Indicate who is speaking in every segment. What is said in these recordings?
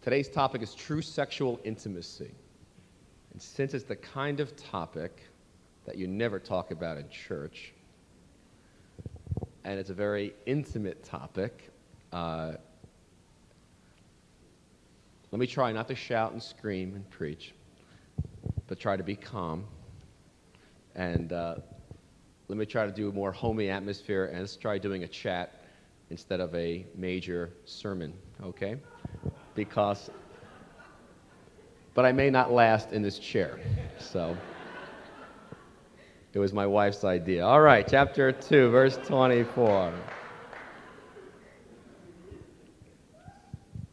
Speaker 1: Today's topic is true sexual intimacy. And since it's the kind of topic that you never talk about in church, and it's a very intimate topic, uh, let me try not to shout and scream and preach, but try to be calm. And uh, let me try to do a more homey atmosphere, and let's try doing a chat instead of a major sermon, okay? Because, but I may not last in this chair, so. It was my wife's idea. All right, chapter 2, verse 24.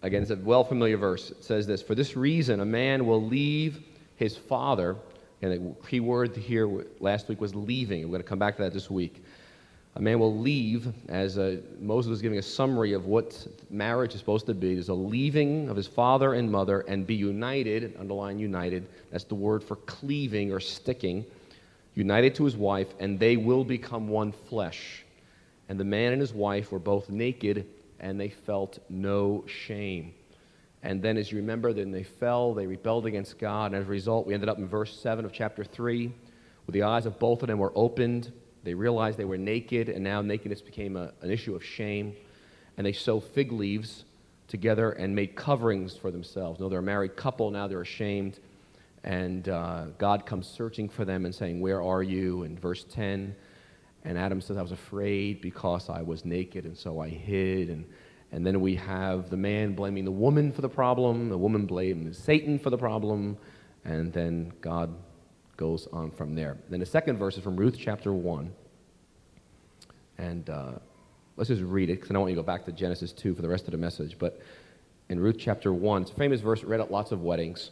Speaker 1: Again, it's a well familiar verse. It says this For this reason, a man will leave his father, and the key word here last week was leaving. We're going to come back to that this week. A man will leave, as a, Moses was giving a summary of what marriage is supposed to be. There's a leaving of his father and mother and be united, underline united. That's the word for cleaving or sticking united to his wife, and they will become one flesh. And the man and his wife were both naked, and they felt no shame. And then, as you remember, then they fell, they rebelled against God, and as a result, we ended up in verse 7 of chapter 3, where the eyes of both of them were opened. They realized they were naked, and now nakedness became a, an issue of shame. And they sewed fig leaves together and made coverings for themselves. No, they're a married couple, now they're ashamed and uh, God comes searching for them and saying, Where are you? In verse 10, and Adam says, I was afraid because I was naked, and so I hid. And, and then we have the man blaming the woman for the problem, the woman blaming Satan for the problem, and then God goes on from there. Then the second verse is from Ruth chapter 1. And uh, let's just read it because I don't want you to go back to Genesis 2 for the rest of the message. But in Ruth chapter 1, it's a famous verse read at lots of weddings.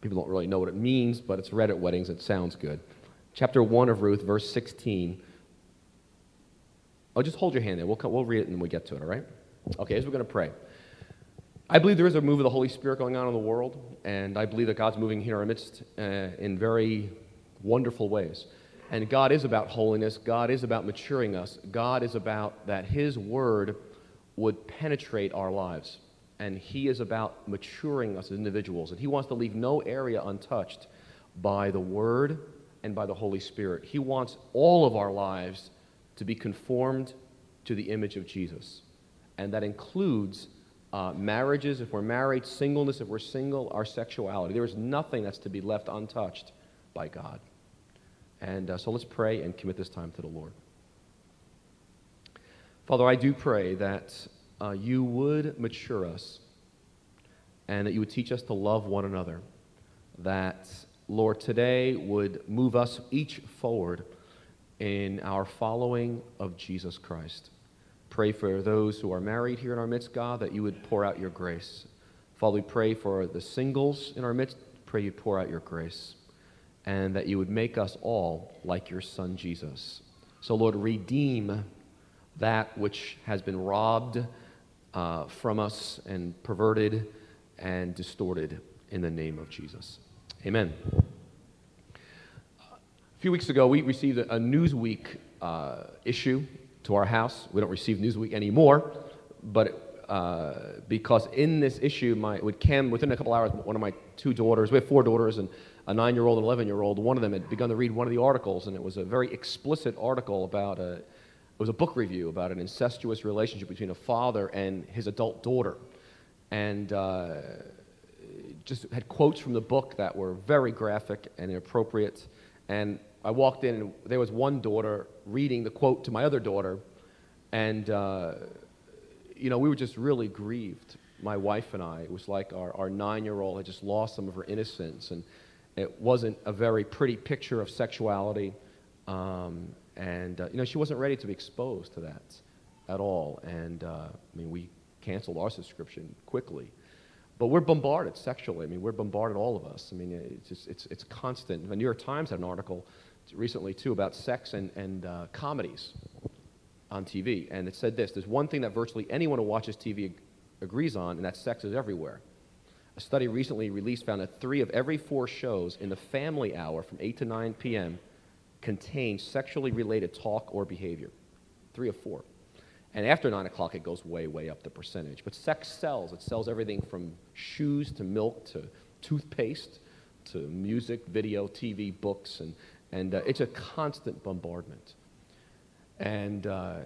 Speaker 1: People don't really know what it means, but it's read at weddings. It sounds good. Chapter 1 of Ruth, verse 16. Oh, just hold your hand there. We'll, we'll read it and we get to it, all right? Okay, as we're going to pray. I believe there is a move of the Holy Spirit going on in the world, and I believe that God's moving here in our midst uh, in very wonderful ways. And God is about holiness. God is about maturing us. God is about that His Word would penetrate our lives and He is about maturing us as individuals. And He wants to leave no area untouched by the Word and by the Holy Spirit. He wants all of our lives to be conformed to the image of Jesus. And that includes uh, marriages, if we're married, singleness, if we're single, our sexuality. There is nothing that's to be left untouched by God. And uh, so let's pray and commit this time to the Lord. Father, I do pray that uh, you would mature us and that you would teach us to love one another. That, Lord, today would move us each forward in our following of Jesus Christ. Pray for those who are married here in our midst, God, that you would pour out your grace. Father, we pray for the singles in our midst. Pray you pour out your grace and that you would make us all like your Son Jesus. So, Lord, redeem that which has been robbed uh, from us and perverted and distorted in the name of Jesus. Amen. A few weeks ago, we received a Newsweek uh, issue to our house. We don't receive Newsweek anymore, but uh, because in this issue, my, with Cam, within a couple hours, one of my two daughters, we have four daughters, and a nine year old and 11 year old, one of them had begun to read one of the articles, and it was a very explicit article about a, it was a book review about an incestuous relationship between a father and his adult daughter. And uh, just had quotes from the book that were very graphic and inappropriate. And I walked in, and there was one daughter reading the quote to my other daughter. And, uh, you know, we were just really grieved, my wife and I. It was like our, our nine year old had just lost some of her innocence. And it wasn't a very pretty picture of sexuality. Um, and, uh, you know, she wasn't ready to be exposed to that at all. And, uh, I mean, we canceled our subscription quickly. But we're bombarded sexually. I mean, we're bombarded, all of us. I mean, it's, just, it's, it's constant. The New York Times had an article recently, too, about sex and, and uh, comedies on TV. And it said this There's one thing that virtually anyone who watches TV agrees on, and that sex is everywhere. A study recently released found that three of every four shows in the family hour from 8 to 9 p.m contain sexually related talk or behavior. Three of four. And after 9 o'clock, it goes way, way up the percentage. But sex sells. It sells everything from shoes to milk to toothpaste to music, video, TV, books, and, and uh, it's a constant bombardment. And uh,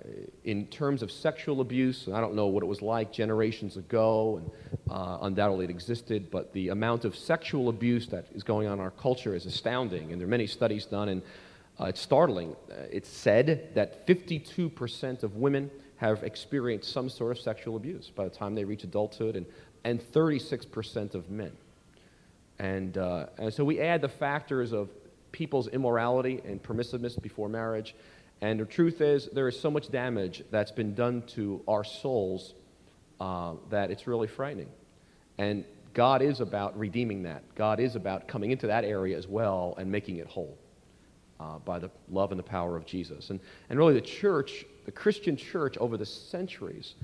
Speaker 1: in terms of sexual abuse, I don't know what it was like generations ago, and uh, undoubtedly it existed, but the amount of sexual abuse that is going on in our culture is astounding. And there are many studies done, and uh, it's startling. Uh, it's said that 52% of women have experienced some sort of sexual abuse by the time they reach adulthood, and, and 36% of men. And, uh, and so we add the factors of people's immorality and permissiveness before marriage and the truth is, there is so much damage that's been done to our souls uh, that it's really frightening. And God is about redeeming that. God is about coming into that area as well and making it whole uh, by the love and the power of Jesus. And, and really, the church, the Christian church over the centuries,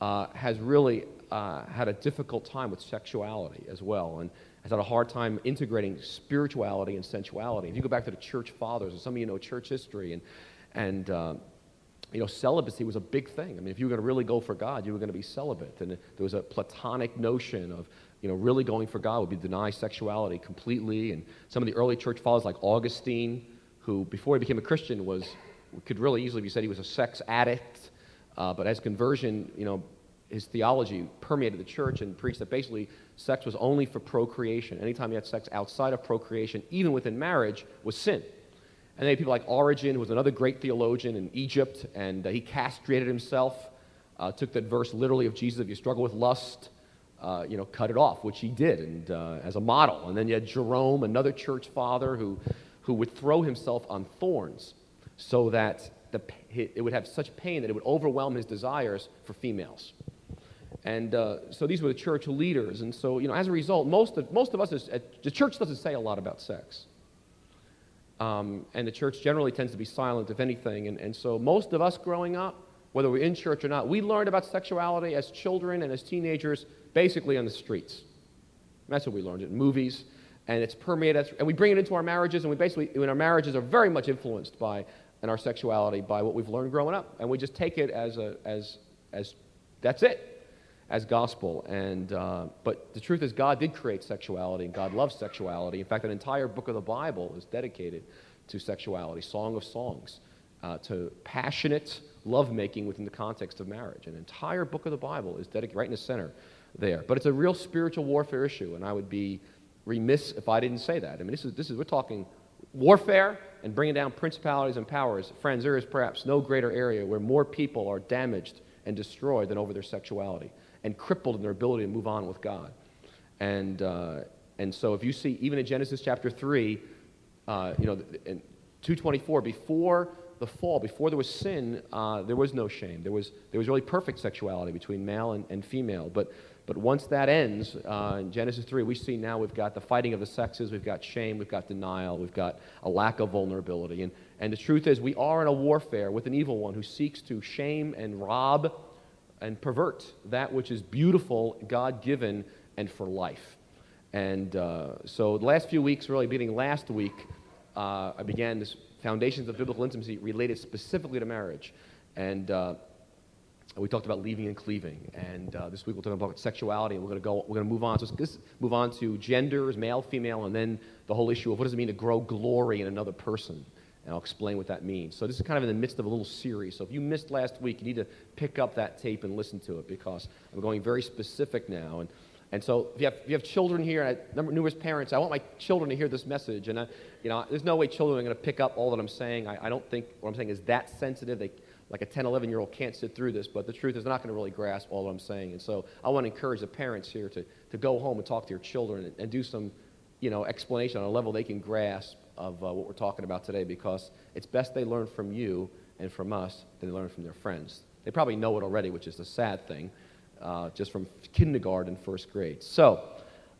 Speaker 1: uh, has really uh, had a difficult time with sexuality as well. And has had a hard time integrating spirituality and sensuality. If you go back to the church fathers, and some of you know church history, and and, uh, you know, celibacy was a big thing. I mean, if you were going to really go for God, you were going to be celibate. And there was a platonic notion of, you know, really going for God would be deny sexuality completely. And some of the early church fathers, like Augustine, who before he became a Christian was, could really easily be said he was a sex addict. Uh, but as conversion, you know, his theology permeated the church and preached that basically sex was only for procreation. Anytime you had sex outside of procreation, even within marriage, was sin. And then people like Origen, who was another great theologian in Egypt, and uh, he castrated himself, uh, took that verse literally of Jesus, if you struggle with lust, uh, you know, cut it off, which he did, and uh, as a model. And then you had Jerome, another church father, who, who would throw himself on thorns so that the, it would have such pain that it would overwhelm his desires for females. And uh, so these were the church leaders. And so, you know, as a result, most of, most of us, is, the church doesn't say a lot about sex. Um, and the church generally tends to be silent, if anything. And, and so, most of us growing up, whether we're in church or not, we learned about sexuality as children and as teenagers basically on the streets. That's what we learned in movies. And it's permeated, and we bring it into our marriages, and we basically, in our marriages, are very much influenced by, and our sexuality by what we've learned growing up. And we just take it as, a, as, as that's it, as gospel. And, uh, but the truth is, God did create sexuality, and God loves sexuality. In fact, an entire book of the Bible is dedicated to sexuality, Song of Songs, uh, to passionate lovemaking within the context of marriage. An entire book of the Bible is dedicated right in the center there. But it's a real spiritual warfare issue, and I would be remiss if I didn't say that. I mean, this is, this is we're talking warfare and bringing down principalities and powers. Friends, there is perhaps no greater area where more people are damaged and destroyed than over their sexuality and crippled in their ability to move on with God. And, uh, and so if you see, even in Genesis chapter 3, uh, you know, in 224, before the fall, before there was sin, uh, there was no shame. There was, there was really perfect sexuality between male and, and female. But, but once that ends, uh, in Genesis 3, we see now we've got the fighting of the sexes, we've got shame, we've got denial, we've got a lack of vulnerability. And, and the truth is, we are in a warfare with an evil one who seeks to shame and rob and pervert that which is beautiful, God given, and for life. And uh, so the last few weeks, really beginning last week, uh, I began this Foundations of Biblical Intimacy related specifically to marriage. And uh, we talked about leaving and cleaving. And uh, this week we'll talk about sexuality, and we're going to go. We're going to move on. So let's move on to genders, male, female, and then the whole issue of what does it mean to grow glory in another person and I'll explain what that means. So, this is kind of in the midst of a little series. So, if you missed last week, you need to pick up that tape and listen to it because I'm going very specific now. And, and so, if you have, if you have children here, and I, numerous parents, I want my children to hear this message. And, I, you know, there's no way children are going to pick up all that I'm saying. I, I don't think what I'm saying is that sensitive. They, like a 10, 11 year old can't sit through this, but the truth is, they're not going to really grasp all that I'm saying. And so, I want to encourage the parents here to, to go home and talk to your children and, and do some you know, explanation on a level they can grasp of uh, what we're talking about today because it's best they learn from you and from us than they learn from their friends. They probably know it already, which is the sad thing, uh, just from kindergarten, first grade. So,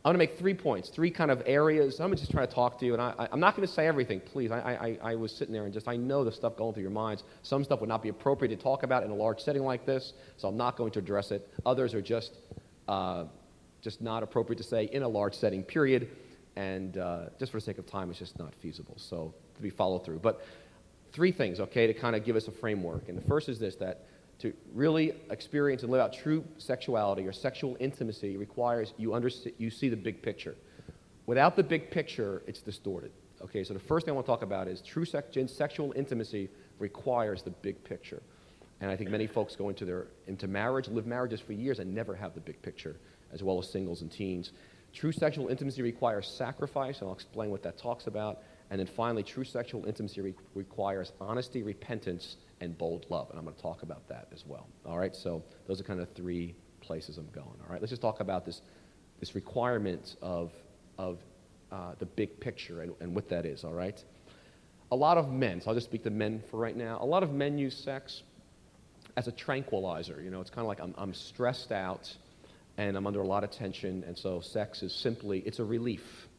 Speaker 1: I'm going to make three points, three kind of areas. I'm just trying to talk to you, and I, am not going to say everything, please. I, I, I, was sitting there and just, I know the stuff going through your minds. Some stuff would not be appropriate to talk about in a large setting like this, so I'm not going to address it. Others are just, uh, just not appropriate to say in a large setting, period and uh, just for the sake of time, it's just not feasible. So to be followed through. But three things, okay, to kind of give us a framework. And the first is this: that to really experience and live out true sexuality or sexual intimacy requires you, understand, you see the big picture. Without the big picture, it's distorted. Okay, so the first thing I want to talk about is true sex, sexual intimacy requires the big picture. And I think many folks go into, their, into marriage, live marriages for years, and never have the big picture, as well as singles and teens. True sexual intimacy requires sacrifice, and I'll explain what that talks about. And then finally, true sexual intimacy re- requires honesty, repentance, and bold love. And I'm going to talk about that as well. All right, so those are kind of three places I'm going. All right, let's just talk about this, this requirement of, of uh, the big picture and, and what that is. All right, a lot of men, so I'll just speak to men for right now. A lot of men use sex as a tranquilizer. You know, it's kind of like I'm, I'm stressed out and I'm under a lot of tension, and so sex is simply, it's a relief.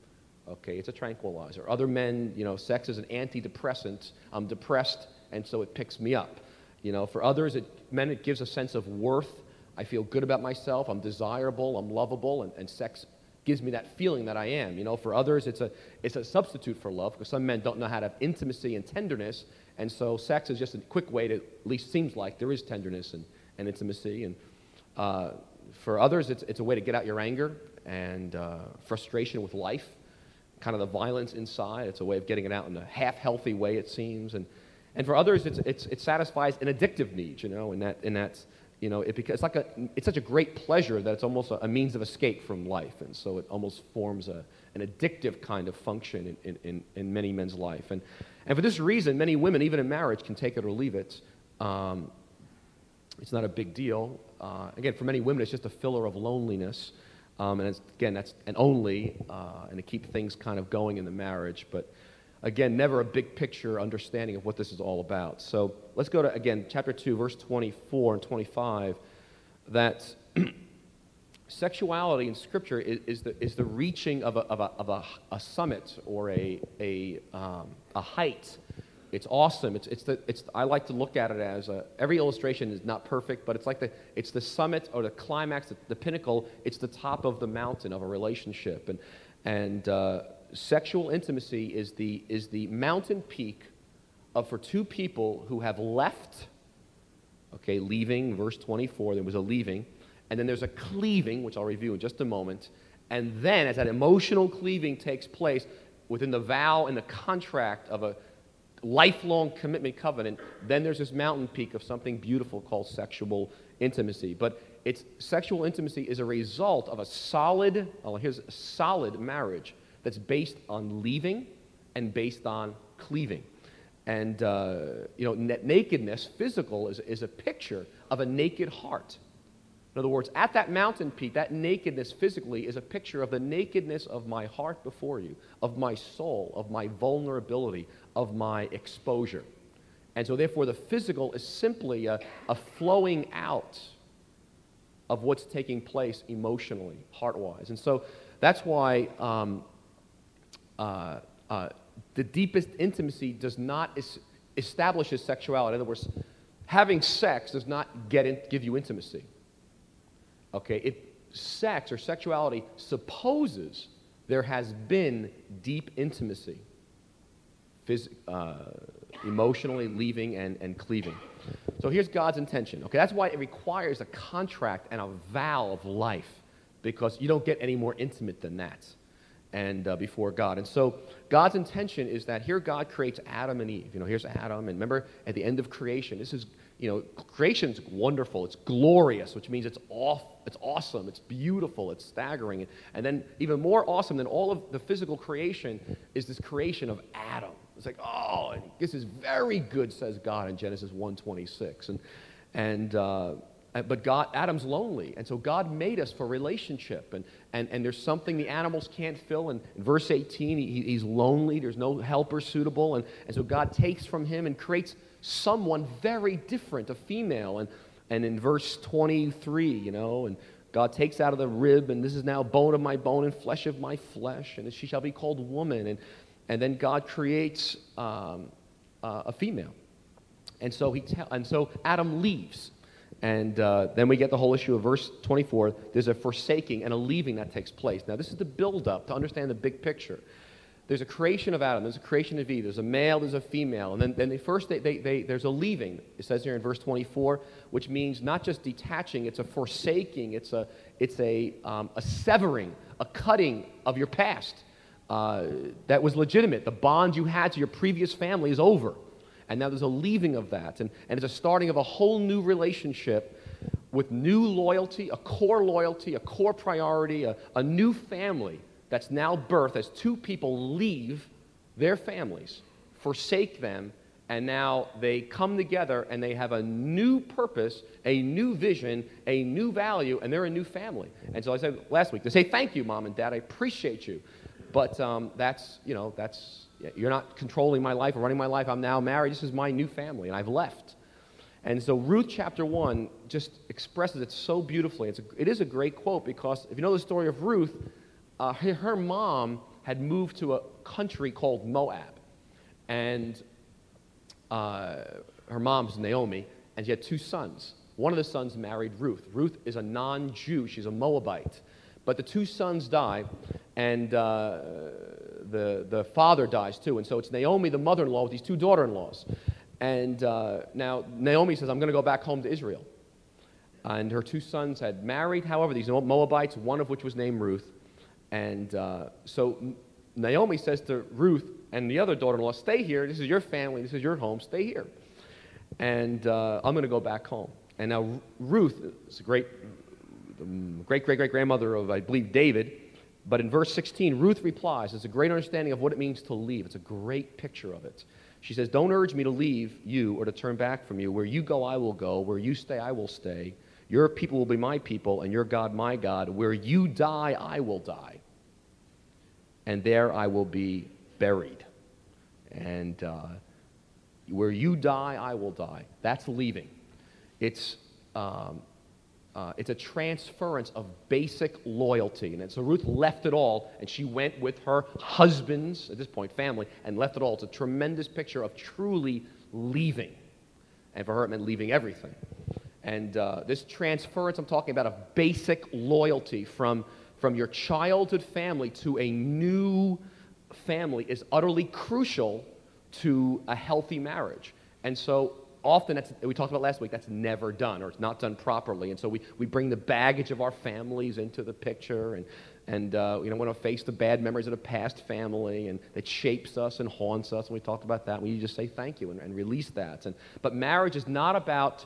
Speaker 1: Okay, it's a tranquilizer. Other men, you know, sex is an antidepressant. I'm depressed, and so it picks me up. You know, for others, it, men, it gives a sense of worth. I feel good about myself. I'm desirable. I'm lovable, and, and sex gives me that feeling that I am. You know, for others, it's a, it's a substitute for love because some men don't know how to have intimacy and tenderness, and so sex is just a quick way to, at least seems like, there is tenderness and, and intimacy. And uh, for others, it's, it's a way to get out your anger and uh, frustration with life, kind of the violence inside. It's a way of getting it out in a half healthy way, it seems. And, and for others, it's, it's, it satisfies an addictive need, you know, in that, in that you know, it, it's, like a, it's such a great pleasure that it's almost a, a means of escape from life. And so it almost forms a, an addictive kind of function in, in, in, many men's life. And, and for this reason, many women, even in marriage, can take it or leave it. Um, it's not a big deal. Uh, again, for many women, it's just a filler of loneliness. Um, and again, that's and only, uh, and to keep things kind of going in the marriage. But again, never a big picture understanding of what this is all about. So let's go to, again, chapter 2, verse 24 and 25. That sexuality in Scripture is, is, the, is the reaching of a, of a, of a, a summit or a, a, um, a height. It's awesome. It's, it's the, it's, I like to look at it as a, every illustration is not perfect, but it's like the, it's the summit or the climax, the, the pinnacle. It's the top of the mountain of a relationship. And, and uh, sexual intimacy is the, is the mountain peak of, for two people who have left, okay, leaving, verse 24, there was a leaving and then there's a cleaving, which I'll review in just a moment. And then, as that emotional cleaving takes place within the vow and the contract of a lifelong commitment covenant, then there's this mountain peak of something beautiful called sexual intimacy. But it's sexual intimacy is a result of a solid, oh, here's a solid marriage that's based on leaving and based on cleaving. And, uh, you know, nakedness, physical, is, is a picture of a naked heart. In other words, at that mountain peak, that nakedness physically is a picture of the nakedness of my heart before you, of my soul, of my vulnerability, of my exposure. And so, therefore, the physical is simply a, a flowing out of what's taking place emotionally, heart wise. And so, that's why um, uh, uh, the deepest intimacy does not es- establish sexuality. In other words, having sex does not get in, give you intimacy. Okay, it, sex or sexuality supposes there has been deep intimacy, phys- uh, emotionally leaving and, and cleaving. So here's God's intention. Okay, that's why it requires a contract and a vow of life, because you don't get any more intimate than that and uh, before God. And so God's intention is that here God creates Adam and Eve. You know, here's Adam, and remember at the end of creation, this is you know, creation's wonderful. It's glorious, which means it's off, it's awesome, it's beautiful, it's staggering. And then even more awesome than all of the physical creation is this creation of Adam. It's like, oh, this is very good, says God in Genesis 1:26. And and uh, but God, Adam's lonely, and so God made us for relationship, and, and, and there's something the animals can't fill. And in verse 18, he, he's lonely, there's no helper suitable, and, and so God takes from him and creates someone very different, a female. And, and in verse 23, you know, and God takes out of the rib, and this is now bone of my bone and flesh of my flesh, and she shall be called woman. And, and then God creates um, uh, a female. And so, he te- and so Adam leaves. And uh, then we get the whole issue of verse 24. There's a forsaking and a leaving that takes place. Now, this is the build up to understand the big picture there's a creation of Adam, there's a creation of Eve, there's a male, there's a female. And then, then first, they, they, they, there's a leaving, it says here in verse 24, which means not just detaching, it's a forsaking, it's a, it's a, um, a severing, a cutting of your past. Uh, that was legitimate. The bond you had to your previous family is over. And now there's a leaving of that. And, and it's a starting of a whole new relationship with new loyalty, a core loyalty, a core priority, a, a new family that's now birthed as two people leave their families, forsake them, and now they come together and they have a new purpose, a new vision, a new value, and they're a new family. And so I said last week, to say thank you, mom and dad, I appreciate you. But um, that's, you know, that's, you're not controlling my life or running my life. I'm now married. This is my new family, and I've left. And so Ruth chapter 1 just expresses it so beautifully. It's a, it is a great quote because if you know the story of Ruth, uh, her, her mom had moved to a country called Moab. And uh, her mom's Naomi, and she had two sons. One of the sons married Ruth. Ruth is a non Jew, she's a Moabite. But the two sons die, and uh, the, the father dies too. And so it's Naomi, the mother in law, with these two daughter in laws. And uh, now Naomi says, I'm going to go back home to Israel. And her two sons had married, however, these Moabites, one of which was named Ruth. And uh, so Naomi says to Ruth and the other daughter in law, Stay here. This is your family. This is your home. Stay here. And uh, I'm going to go back home. And now Ruth is a great, great, great, great grandmother of, I believe, David. But in verse 16, Ruth replies, It's a great understanding of what it means to leave. It's a great picture of it. She says, Don't urge me to leave you or to turn back from you. Where you go, I will go. Where you stay, I will stay. Your people will be my people, and your God, my God. Where you die, I will die. And there I will be buried. And uh, where you die, I will die. That's leaving. It's um, uh, it's a transference of basic loyalty. And so Ruth left it all, and she went with her husband's, at this point, family, and left it all. It's a tremendous picture of truly leaving. And for her, it meant leaving everything. And uh, this transference, I'm talking about, of basic loyalty from, from your childhood family to a new family is utterly crucial to a healthy marriage. And so often, that's, we talked about last week, that's never done or it's not done properly. And so we, we bring the baggage of our families into the picture and, and uh, you know, want to face the bad memories of the past family and that shapes us and haunts us. And we talked about that. We just say thank you and, and release that. And, but marriage is not about,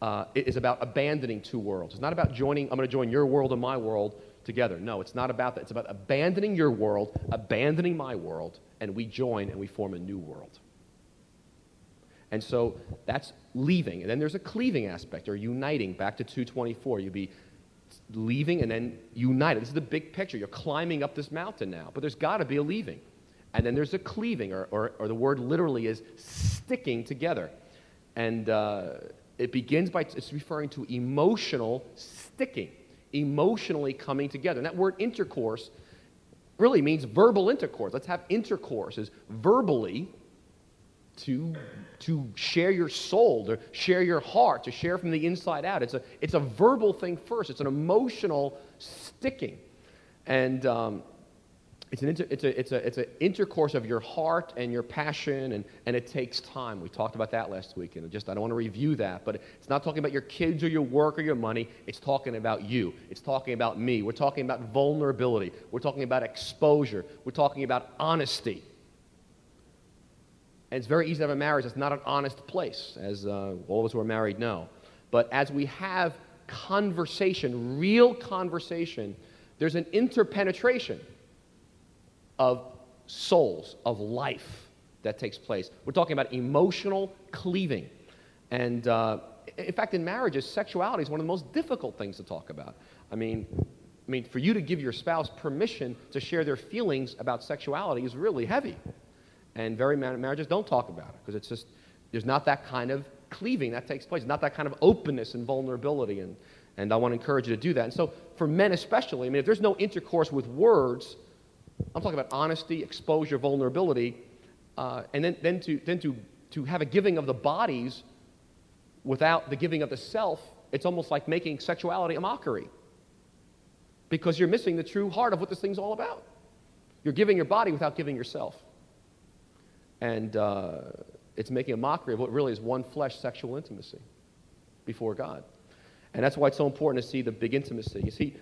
Speaker 1: uh, it is about abandoning two worlds. It's not about joining, I'm going to join your world and my world together. No, it's not about that. It's about abandoning your world, abandoning my world, and we join and we form a new world. And so that's leaving. And then there's a cleaving aspect or uniting. Back to 224. You'd be leaving and then united. This is the big picture. You're climbing up this mountain now. But there's got to be a leaving. And then there's a cleaving, or, or, or the word literally is sticking together. And uh, it begins by, it's referring to emotional sticking, emotionally coming together. And that word intercourse really means verbal intercourse. Let's have intercourse is verbally to, to share your soul, to share your heart, to share from the inside out. It's a, it's a verbal thing first, it's an emotional sticking. And um, it's an, inter, it's, a, it's, a, it's an intercourse of your heart and your passion, and, and it takes time. We talked about that last week, and just I don't want to review that, but it's not talking about your kids or your work or your money. It's talking about you. It's talking about me. We're talking about vulnerability. We're talking about exposure. We're talking about honesty. And it's very easy to have a marriage that's not an honest place, as uh, all of us who are married know. But as we have conversation, real conversation, there's an interpenetration of souls, of life that takes place. We're talking about emotional cleaving. And uh, in fact, in marriages, sexuality is one of the most difficult things to talk about. I mean, I mean, for you to give your spouse permission to share their feelings about sexuality is really heavy. And very marriages don't talk about it because it's just, there's not that kind of cleaving that takes place, not that kind of openness and vulnerability. And, and I want to encourage you to do that. And so, for men especially, I mean, if there's no intercourse with words, I'm talking about honesty, exposure, vulnerability, uh, and then, then, to, then to, to have a giving of the bodies without the giving of the self, it's almost like making sexuality a mockery because you're missing the true heart of what this thing's all about. You're giving your body without giving yourself. And uh, it's making a mockery of what really is one flesh sexual intimacy before God. And that's why it's so important to see the big intimacy. You see,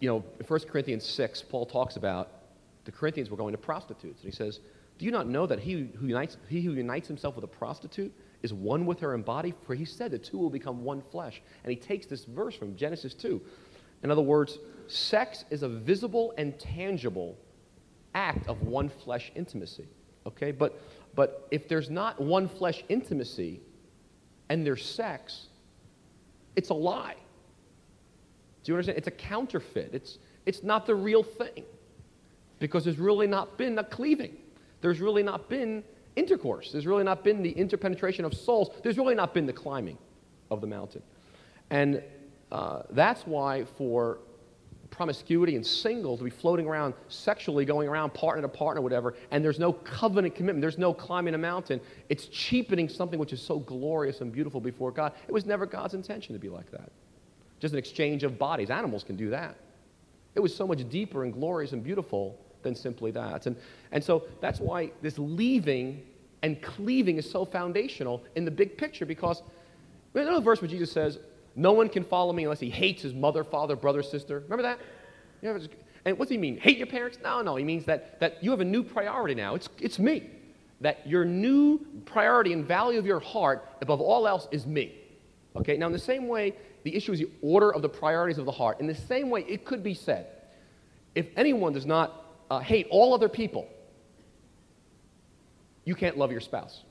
Speaker 1: you know, in 1 Corinthians 6, Paul talks about the Corinthians were going to prostitutes. And he says, Do you not know that he who unites, he who unites himself with a prostitute is one with her in body? For he said the two will become one flesh. And he takes this verse from Genesis 2. In other words, sex is a visible and tangible act of one flesh intimacy. Okay? But, but if there's not one flesh intimacy and there's sex, it's a lie. Do you understand? It's a counterfeit. It's, it's not the real thing because there's really not been a cleaving. There's really not been intercourse. There's really not been the interpenetration of souls. There's really not been the climbing of the mountain. And uh, that's why for promiscuity and single to be floating around sexually, going around partner to partner, whatever, and there's no covenant commitment, there's no climbing a mountain, it's cheapening something which is so glorious and beautiful before God. It was never God's intention to be like that. Just an exchange of bodies. Animals can do that. It was so much deeper and glorious and beautiful than simply that. And, and so that's why this leaving and cleaving is so foundational in the big picture because the verse where Jesus says, No one can follow me unless he hates his mother, father, brother, sister. Remember that? Yeah, and what's he mean? Hate your parents? No, no. He means that, that you have a new priority now. It's, it's me. That your new priority and value of your heart, above all else, is me. Okay? Now, in the same way, the issue is the order of the priorities of the heart. In the same way, it could be said if anyone does not uh, hate all other people, you can't love your spouse.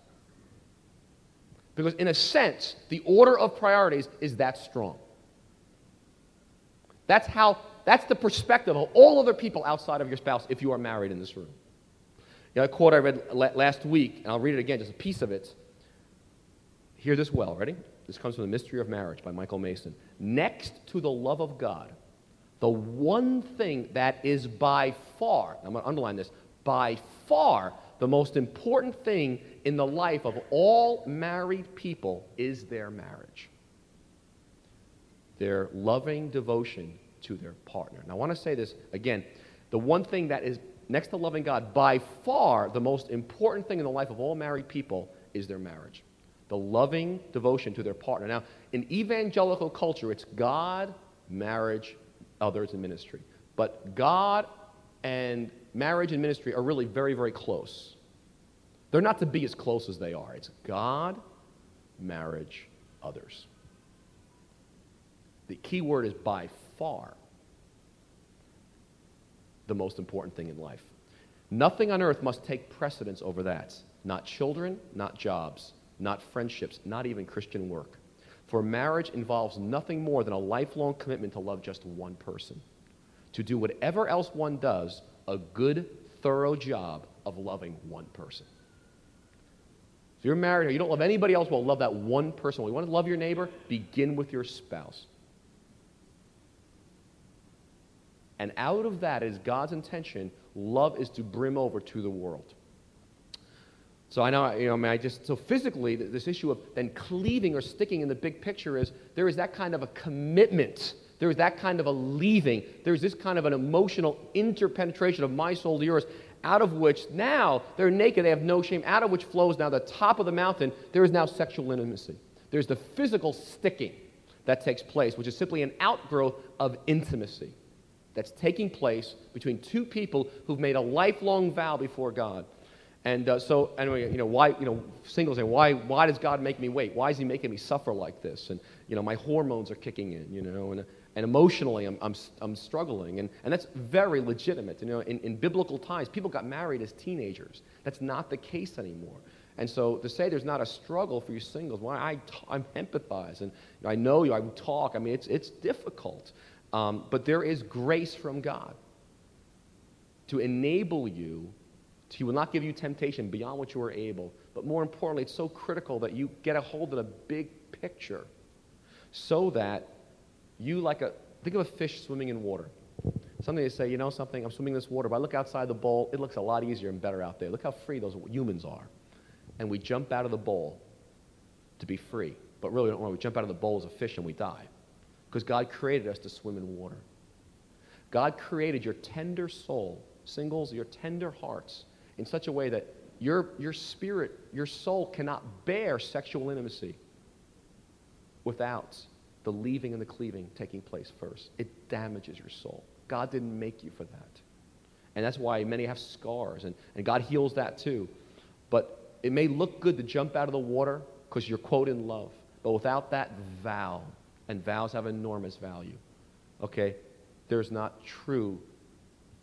Speaker 1: Because, in a sense, the order of priorities is that strong. That's how, that's the perspective of all other people outside of your spouse if you are married in this room. You know, a quote I read last week, and I'll read it again, just a piece of it. Hear this well. Ready? This comes from The Mystery of Marriage by Michael Mason. Next to the love of God, the one thing that is by far, I'm going to underline this, by far the most important thing in the life of all married people is their marriage. Their loving devotion to their partner. Now, I want to say this again. The one thing that is next to loving God, by far the most important thing in the life of all married people is their marriage. The loving devotion to their partner. Now, in evangelical culture, it's God, marriage, others and ministry. But God and marriage and ministry are really very, very close. They're not to be as close as they are. It's God, marriage, others. The key word is by far the most important thing in life. Nothing on earth must take precedence over that. Not children, not jobs, not friendships, not even Christian work. For marriage involves nothing more than a lifelong commitment to love just one person. To do whatever else one does, a good, thorough job of loving one person. If you're married or you don't love anybody else, well, love that one person. Well, you want to love your neighbor? Begin with your spouse. And out of that is God's intention. Love is to brim over to the world. So I know, you know, I mean, I just, so physically, this issue of then cleaving or sticking in the big picture is there is that kind of a commitment. There is that kind of a leaving. There's this kind of an emotional interpenetration of my soul to yours, out of which now they're naked, they have no shame, out of which flows now the top of the mountain, there is now sexual intimacy. There's the physical sticking that takes place, which is simply an outgrowth of intimacy that's taking place between two people who've made a lifelong vow before God. And uh, so, anyway, you know, why, you know, singles say, why, why does God make me wait? Why is He making me suffer like this? And, you know, my hormones are kicking in, you know, and, and emotionally I'm, I'm, I'm struggling. And, and that's very legitimate. You know, in, in biblical times, people got married as teenagers. That's not the case anymore. And so to say there's not a struggle for you singles, well, I, I empathize and I know you, I talk. I mean, it's, it's difficult. Um, but there is grace from God to enable you he will not give you temptation beyond what you are able. But more importantly, it's so critical that you get a hold of the big picture so that you, like a, think of a fish swimming in water. Something they say, you know something, I'm swimming in this water, but I look outside the bowl, it looks a lot easier and better out there. Look how free those humans are. And we jump out of the bowl to be free. But really, don't want. We jump out of the bowl as a fish and we die. Because God created us to swim in water. God created your tender soul, singles, your tender hearts, in such a way that your, your spirit, your soul cannot bear sexual intimacy without the leaving and the cleaving taking place first. It damages your soul. God didn't make you for that. And that's why many have scars, and, and God heals that too. But it may look good to jump out of the water because you're, quote, in love. But without that vow, and vows have enormous value, okay, there's not true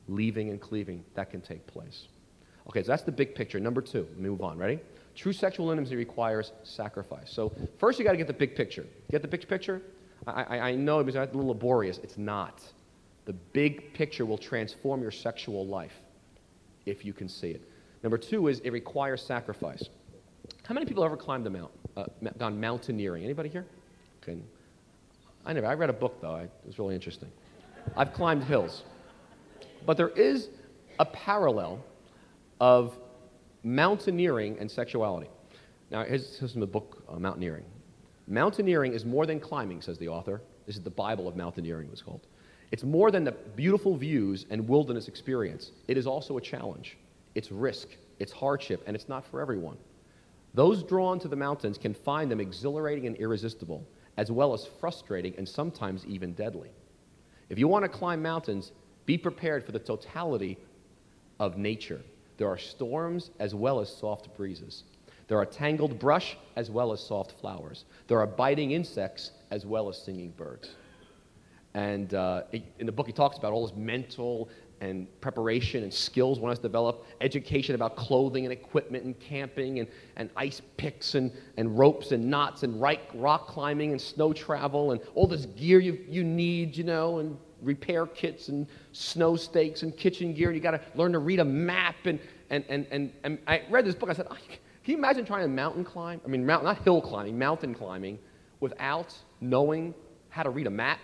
Speaker 1: leaving and cleaving that can take place. Okay, so that's the big picture. Number two, move on. Ready? True sexual intimacy requires sacrifice. So first you got to get the big picture. Get the big picture? I, I, I know it was a little laborious. It's not. The big picture will transform your sexual life if you can see it. Number two is it requires sacrifice. How many people ever climbed a mount, uh, gone mountaineering? Anybody here? Okay. I never. I read a book though. I, it was really interesting. I've climbed hills, but there is a parallel of mountaineering and sexuality. Now, here's, here's from the book uh, Mountaineering. Mountaineering is more than climbing, says the author. This is the Bible of mountaineering, it was called. It's more than the beautiful views and wilderness experience. It is also a challenge. It's risk, it's hardship, and it's not for everyone. Those drawn to the mountains can find them exhilarating and irresistible, as well as frustrating and sometimes even deadly. If you want to climb mountains, be prepared for the totality of nature. There are storms as well as soft breezes. There are tangled brush as well as soft flowers. There are biting insects as well as singing birds. And uh, in the book, he talks about all this mental and preparation and skills one has to develop, education about clothing and equipment and camping and, and ice picks and, and ropes and knots and rock climbing and snow travel and all this gear you, you need, you know, and repair kits and snow stakes and kitchen gear. And you got to learn to read a map. And, and, and, and, and I read this book. I said, oh, can you imagine trying to mountain climb? I mean, mountain, not hill climbing, mountain climbing without knowing how to read a map?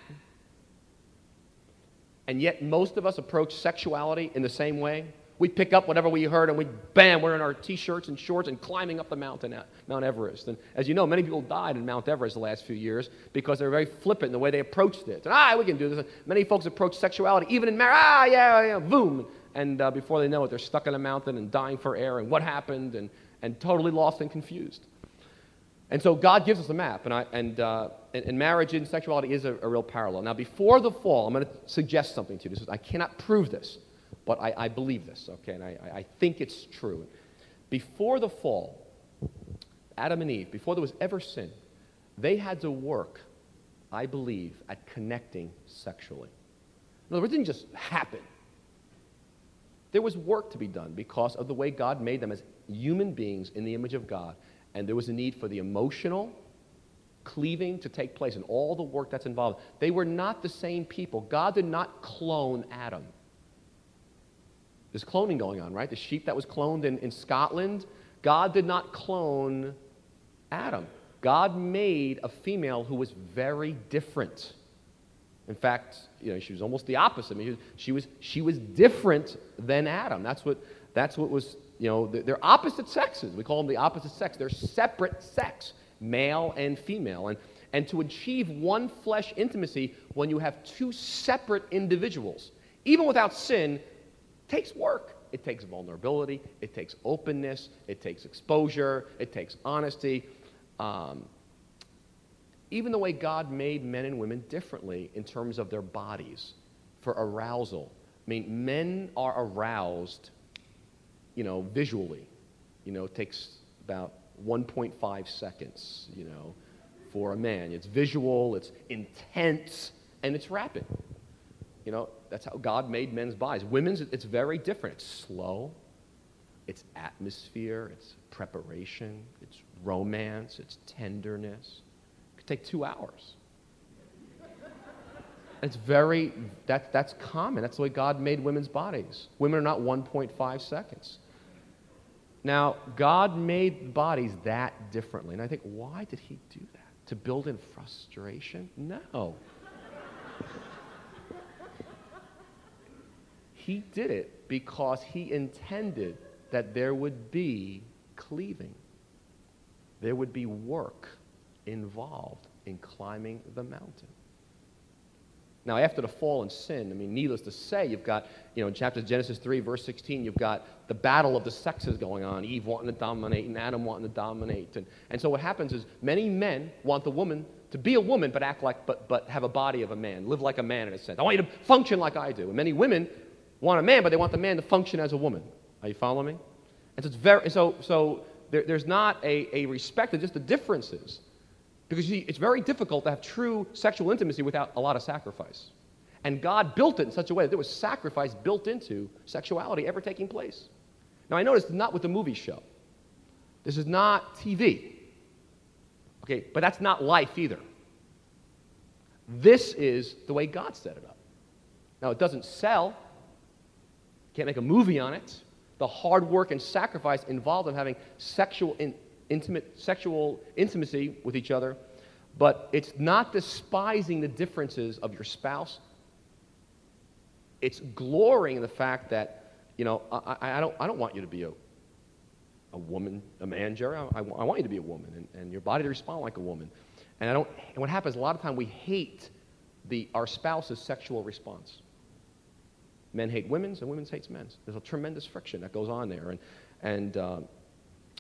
Speaker 1: And yet, most of us approach sexuality in the same way. We pick up whatever we heard and we, bam, we're in our t shirts and shorts and climbing up the mountain, uh, Mount Everest. And as you know, many people died in Mount Everest the last few years because they were very flippant in the way they approached it. And, ah, we can do this. Many folks approach sexuality, even in marriage, ah, yeah, yeah, boom. And uh, before they know it, they're stuck in a mountain and dying for air and what happened and, and totally lost and confused. And so God gives us a map, and, I, and, uh, and, and, marriage and sexuality is a, a, real parallel. Now, before the fall, I'm going to suggest something to you. This is, I cannot prove this, but I, I believe this, okay, and I, I think it's true. Before the fall, Adam and Eve, before there was ever sin, they had to work, I believe, at connecting sexually. In other words, it didn't just happen. There was work to be done because of the way God made them as human beings in the image of God and there was a need for the emotional cleaving to take place and all the work that's involved. They were not the same people. God did not clone Adam. There's cloning going on, right? The sheep that was cloned in, in Scotland, God did not clone Adam. God made a female who was very different. In fact, you know, she was almost the opposite. I mean, she was, she was different than Adam. That's what, that's what was you know, they're opposite sexes. We call them the opposite sex. They're separate sex, male and female. And, and to achieve one flesh intimacy when you have two separate individuals, even without sin, takes work. It takes vulnerability, it takes openness, it takes exposure, it takes honesty. Um, even the way God made men and women differently in terms of their bodies for arousal. I mean, men are aroused you know, visually. You know, it takes about 1.5 seconds, you know, for a man. It's visual, it's intense, and it's rapid. You know, that's how God made men's bodies. Women's, it's very different. It's slow, it's atmosphere, it's preparation, it's romance, it's tenderness. It could take two hours. It's very, that, that's common. That's the way God made women's bodies. Women are not 1.5 seconds. Now, God made bodies that differently. And I think, why did he do that? To build in frustration? No. He did it because he intended that there would be cleaving, there would be work involved in climbing the mountain. Now, after the fall and sin, I mean, needless to say, you've got, you know, in chapter Genesis 3, verse 16, you've got the battle of the sexes going on Eve wanting to dominate and Adam wanting to dominate. And, and so what happens is many men want the woman to be a woman but act like, but, but have a body of a man, live like a man in a sense. I want you to function like I do. And many women want a man, but they want the man to function as a woman. Are you following me? And so it's very, so, so there, there's not a, a respect of just the differences. Because see, it's very difficult to have true sexual intimacy without a lot of sacrifice. And God built it in such a way that there was sacrifice built into sexuality ever taking place. Now, I know noticed not with the movie show. This is not TV. Okay, but that's not life either. This is the way God set it up. Now, it doesn't sell, can't make a movie on it. The hard work and sacrifice involved in having sexual, in, intimate, sexual intimacy with each other, but it's not despising the differences of your spouse. It's glorying in the fact that, you know, I, I, don't, I don't want you to be a, a woman, a man, Jerry. I, I, I want you to be a woman and, and your body to respond like a woman. And, I don't, and what happens a lot of time, we hate the, our spouse's sexual response. Men hate women's and women's hates men's. There's a tremendous friction that goes on there. And, and uh,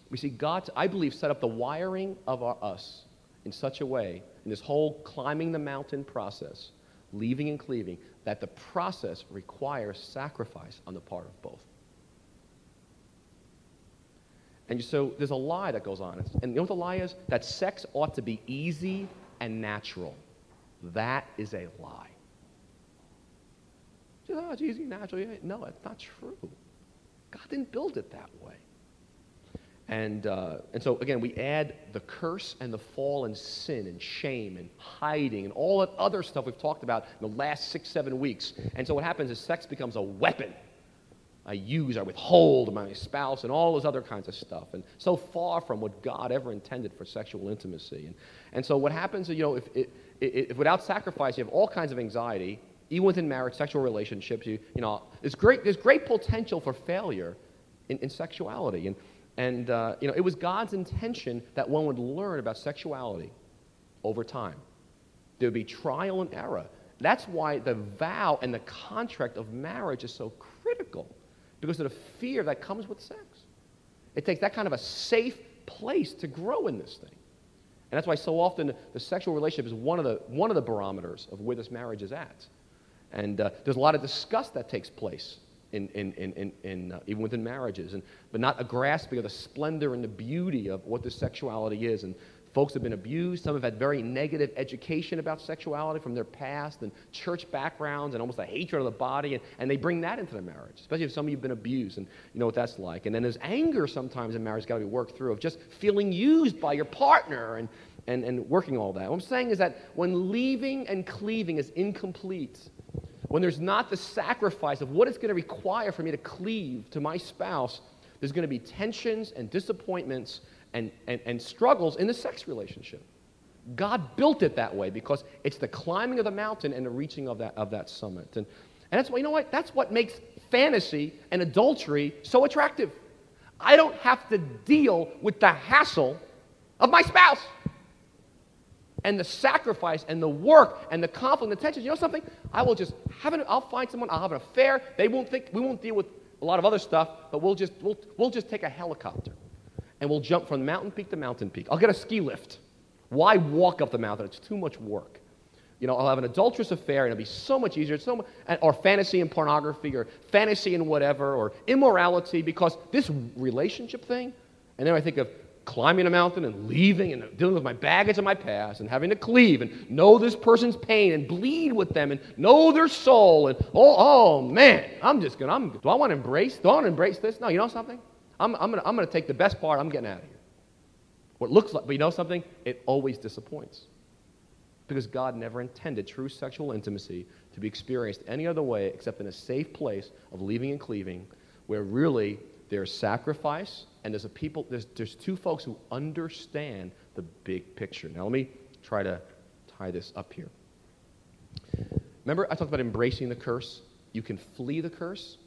Speaker 1: we see God, I believe, set up the wiring of our, us in such a way, in this whole climbing the mountain process, leaving and cleaving, that the process requires sacrifice on the part of both. And so there's a lie that goes on. And you know what the lie is? That sex ought to be easy and natural. That is a lie. Oh, it's easy, natural. No, it's not true. God didn't build it that way. And, uh, and so, again, we add the curse and the fall and sin and shame and hiding and all that other stuff we've talked about in the last six, seven weeks. And so, what happens is sex becomes a weapon. I use, I withhold my spouse, and all those other kinds of stuff. And so far from what God ever intended for sexual intimacy. And, and so, what happens you know, if, if, if without sacrifice, you have all kinds of anxiety, even within marriage, sexual relationships, you, you know, there's great, there's great potential for failure in, in sexuality. And, and uh, you know, it was God's intention that one would learn about sexuality over time. There would be trial and error. That's why the vow and the contract of marriage is so critical, because of the fear that comes with sex. It takes that kind of a safe place to grow in this thing. And that's why so often the sexual relationship is one of the, one of the barometers of where this marriage is at. And uh, there's a lot of disgust that takes place in, in, in, in uh, even within marriages, and, but not a grasping of the splendor and the beauty of what this sexuality is. And folks have been abused. Some have had very negative education about sexuality from their past and church backgrounds and almost a hatred of the body, and, and they bring that into the marriage, especially if some of you have been abused and you know what that's like. And then there's anger sometimes in marriage got to be worked through of just feeling used by your partner and, and, and working all that. What I'm saying is that when leaving and cleaving is incomplete, when there's not the sacrifice of what it's going to require for me to cleave to my spouse, there's going to be tensions and disappointments and, and, and struggles in the sex relationship. God built it that way because it's the climbing of the mountain and the reaching of that, of that summit. And, and that's what, you know what? That's what makes fantasy and adultery so attractive. I don't have to deal with the hassle of my spouse and the sacrifice and the work and the conflict and the tensions. You know something? I will just have an, I'll find someone, I'll have an affair. They won't think, we won't deal with a lot of other stuff, but we'll just, we'll, we'll just take a helicopter and we'll jump from mountain peak to mountain peak. I'll get a ski lift. Why walk up the mountain? It's too much work. You know, I'll have an adulterous affair and it'll be so much easier, so much, or fantasy and pornography, or fantasy and whatever, or immorality, because this relationship thing, and then I think of climbing a mountain and leaving and dealing with my baggage and my past and having to cleave and know this person's pain and bleed with them and know their soul and oh, oh man, I'm just gonna, I'm, do I want to embrace, do I want to embrace this? No, you know something? I'm, I'm gonna, I'm gonna take the best part, I'm getting out of here. What looks like, but you know something? It always disappoints. Because God never intended true sexual intimacy to be experienced any other way except in a safe place of leaving and cleaving where really there's sacrifice and there's a people there's, there's two folks who understand the big picture now let me try to tie this up here remember i talked about embracing the curse you can flee the curse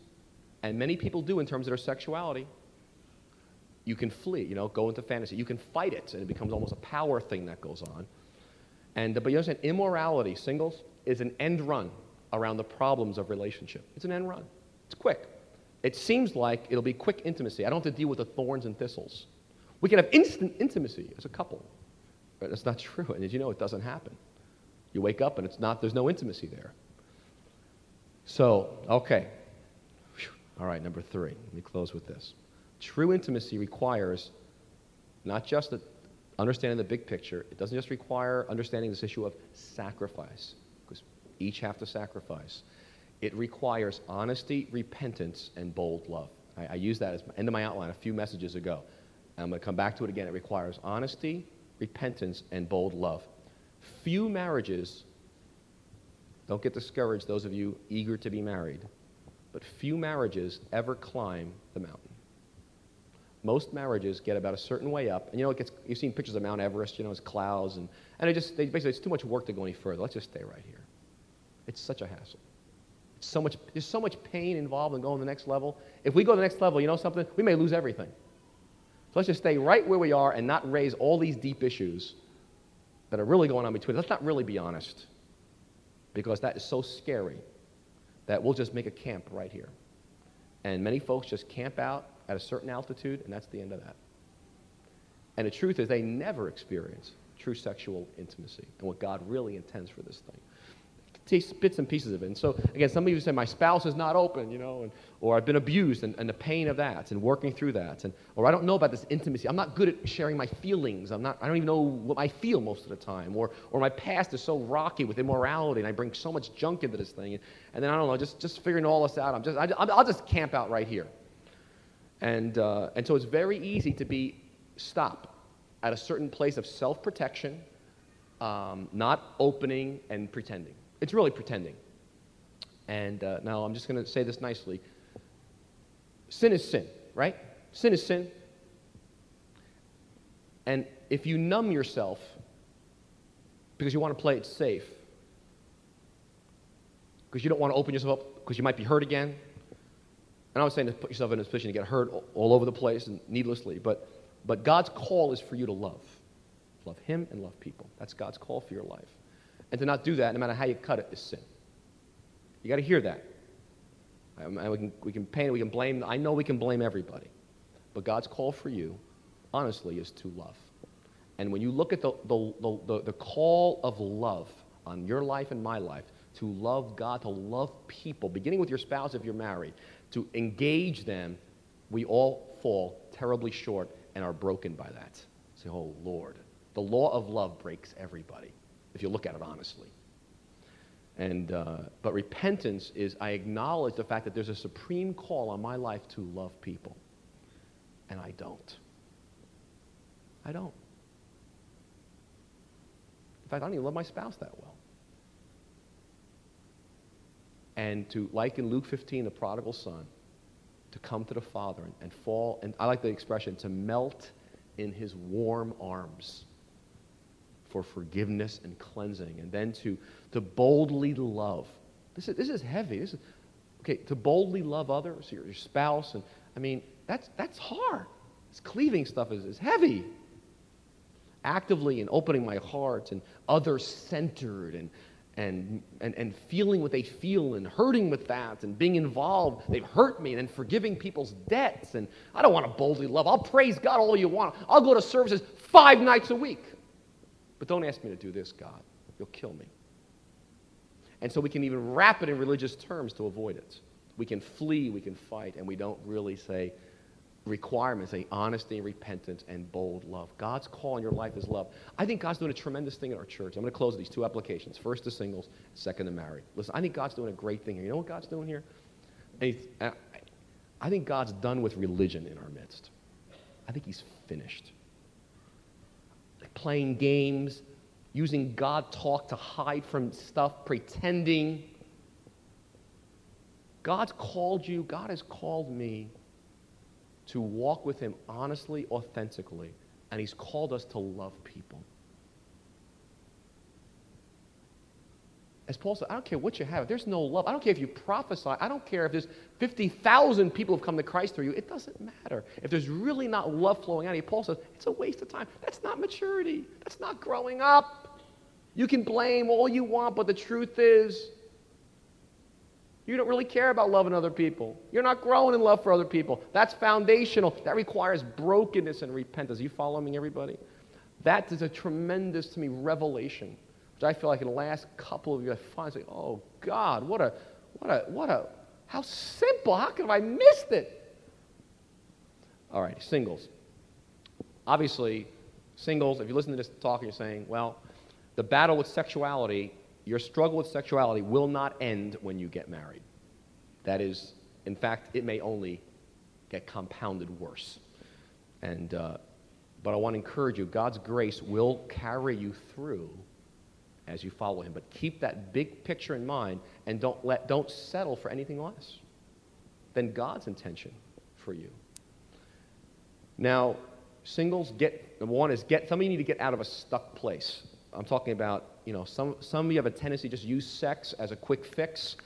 Speaker 1: and many people do in terms of their sexuality you can flee you know go into fantasy you can fight it and it becomes almost a power thing that goes on and but you understand immorality singles is an end run around the problems of relationship. It's an end run. It's quick. It seems like it'll be quick intimacy. I don't have to deal with the thorns and thistles. We can have instant intimacy as a couple. But that's not true. And as you know, it doesn't happen. You wake up and it's not, there's no intimacy there. So, okay. All right, number three. Let me close with this. True intimacy requires not just understanding the big picture, it doesn't just require understanding this issue of sacrifice, because each have to sacrifice. It requires honesty, repentance, and bold love. I, I used that as end of my outline a few messages ago. I'm going to come back to it again. It requires honesty, repentance, and bold love. Few marriages, don't get discouraged, those of you eager to be married, but few marriages ever climb the mountain. Most marriages get about a certain way up, and you know, it gets, you've seen pictures of Mount Everest, you know, it's clouds, and, and it just, they, basically, it's too much work to go any further. Let's just stay right here. It's such a hassle. So much, there's so much pain involved in going to the next level. If we go to the next level, you know something? We may lose everything. So let's just stay right where we are and not raise all these deep issues that are really going on between us. Let's not really be honest because that is so scary that we'll just make a camp right here. And many folks just camp out at a certain altitude, and that's the end of that. And the truth is, they never experience true sexual intimacy and what God really intends for this thing take bits and pieces of it. And so, again, some of you say, my spouse is not open, you know, and, or I've been abused and, and the pain of that and working through that. And, or I don't know about this intimacy. I'm not good at sharing my feelings. I'm not, I don't even know what I feel most of the time. Or, or my past is so rocky with immorality and I bring so much junk into this thing. And, and then I don't know, just, just figuring all this out. I'm just, I, I'll just camp out right here. And, uh, and so it's very easy to be stop at a certain place of self protection, um, not opening and pretending. It's really pretending. And uh, now I'm just going to say this nicely sin is sin, right? Sin is sin. And if you numb yourself because you want to play it safe, because you don't want to open yourself up because you might be hurt again, and I was saying to put yourself in a position to get hurt all over the place and needlessly, but, but God's call is for you to love. Love Him and love people. That's God's call for your life. And to not do that, no matter how you cut it, is sin. You got to hear that. we, can, we can paint we can blame, I know we can blame everybody. But God's call for you, honestly, is to love. And when you look at the, the, the, the, call of love on your life and my life, to love God, to love people, beginning with your spouse if you're married, to engage them, we all fall terribly short and are broken by that. Say, oh Lord, the law of love breaks everybody if you look at it honestly. And, uh, but repentance is I acknowledge the fact that there's a supreme call on my life to love people. And I don't. I don't. In fact, I don't even love my spouse that well. And to, like in Luke 15, the prodigal son, to come to the Father and, and fall, and I like the expression, to melt in his warm arms for forgiveness and cleansing, and then to, to boldly love. This is, this is heavy. This is, okay, to boldly love others, your, your spouse, and I mean, that's, that's hard. This cleaving stuff is, is heavy. Actively and opening my heart and other centered and, and, and, and feeling what they feel and hurting with that and being involved. They've hurt me and then forgiving people's debts. And I don't want to boldly love. I'll praise God all you want. I'll go to services five nights a week. But don't ask me to do this, God. You'll kill me. And so we can even wrap it in religious terms to avoid it. We can flee, we can fight, and we don't really say requirements, say honesty, repentance, and bold love. God's call in your life is love. I think God's doing a tremendous thing in our church. I'm going to close with these two applications. First to singles, second to married. Listen, I think God's doing a great thing here. You know what God's doing here? I think God's done with religion in our midst. I think he's finished playing games, using God talk to hide from stuff, pretending. God's called you, God has called me to walk with Him honestly, authentically, and He's called us to love people. As Paul said, I don't care what you have. There's no love, I don't care if you prophesy. I don't care if there's 50,000 people have come to Christ through you. It doesn't matter. If there's really not love flowing out of you, Paul says, it's a waste of time. That's not maturity. That's not growing up. You can blame all you want, but the truth is, you don't really care about loving other people. You're not growing in love for other people. That's foundational. That requires brokenness and repentance. You following me, everybody? That is a tremendous, to me, revelation, which I feel like in the last couple of years, I finally say, oh, God, what a, what a, what a, how simple. How could have I missed it? All right, singles. Obviously, singles, if you listen to this talk and you're saying, well, the battle with sexuality your struggle with sexuality will not end when you get married. That is, in fact, it may only get compounded worse. And, uh, but I want to encourage you God's grace will carry you through as you follow Him. But keep that big picture in mind and don't, let, don't settle for anything less than God's intention for you. Now, singles get, one is get, some of you need to get out of a stuck place. I'm talking about, you know, some, some of you have a tendency to just use sex as a quick fix.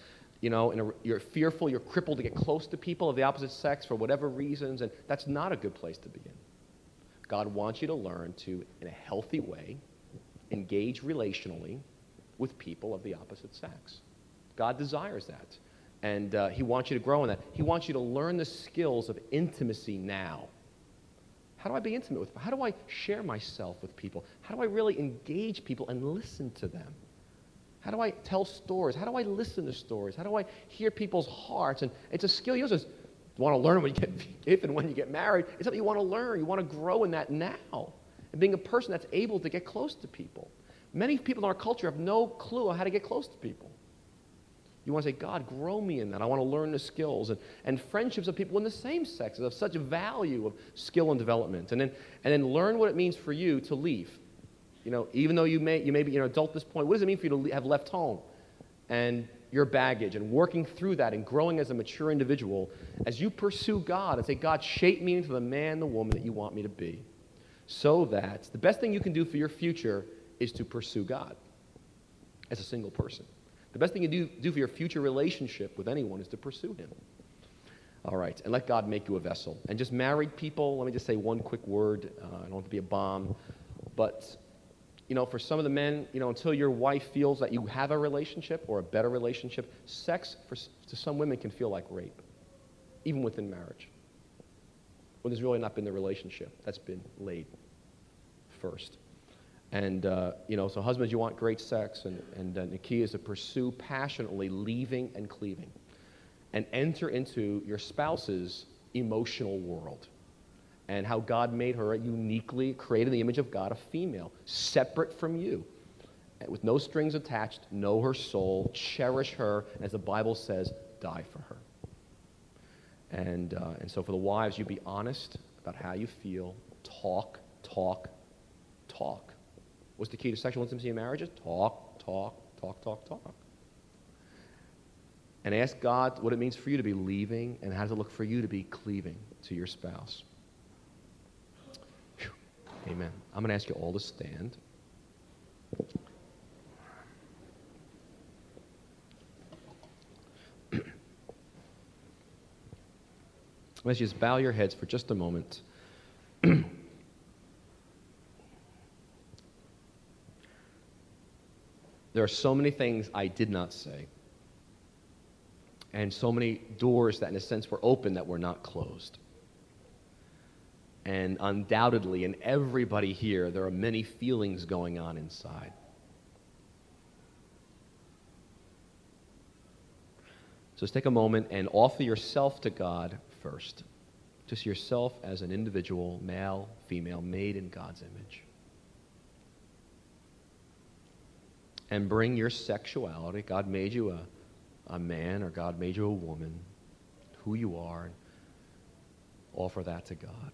Speaker 1: You know, and you're fearful, you're crippled to get close to people of the opposite sex for whatever reasons, and that's not a good place to begin. God wants you to learn to, in a healthy way, engage relationally with people of the opposite sex. God desires that. And uh, He wants you to grow in that. He wants you to learn the skills of intimacy now. How do I be intimate with people? How do I share myself with people? How do I really engage people and listen to them? How do I tell stories? How do I listen to stories? How do I hear people's hearts? And it's a skill you just want to learn when you get, if and when you get married. It's something you want to learn. You want to grow in that now. And being a person that's able to get close to people. Many people in our culture have no clue how to get close to people. You want to say, God, grow me in that. I want to learn the skills. And, and friendships of people in the same sex is of such value of skill and development. And then, and then learn what it means for you to leave. You know, even though you may, you may be an adult at this point, what does it mean for you to have left home? And your baggage and working through that and growing as a mature individual as you pursue God and say, God, shape me into the man, the woman that you want me to be. So that the best thing you can do for your future is to pursue God as a single person. The best thing you do, do for your future relationship with anyone is to pursue Him. All right, and let God make you a vessel. And just married people, let me just say one quick word. Uh, I don't want to be a bomb, but you know, for some of the men, you know, until your wife feels that you have a relationship or a better relationship, sex for, to some women can feel like rape, even within marriage, when there's really not been the relationship that's been laid first. And, uh, you know, so husbands, you want great sex, and, and uh, the key is to pursue passionately leaving and cleaving and enter into your spouse's emotional world and how God made her uniquely, created in the image of God, a female, separate from you, with no strings attached, know her soul, cherish her, as the Bible says, die for her. And, uh, and so for the wives, you be honest about how you feel, talk, talk, talk. What's the key to sexual intimacy in marriages? Talk, talk, talk, talk, talk. And ask God what it means for you to be leaving and how does it look for you to be cleaving to your spouse. Whew. Amen. I'm going to ask you all to stand. Let's just bow your heads for just a moment. There are so many things I did not say, and so many doors that, in a sense, were open that were not closed. And undoubtedly, in everybody here, there are many feelings going on inside. So just take a moment and offer yourself to God first. Just yourself as an individual, male, female, made in God's image. and bring your sexuality. God made you a, a man or God made you a woman, who you are, and offer that to God.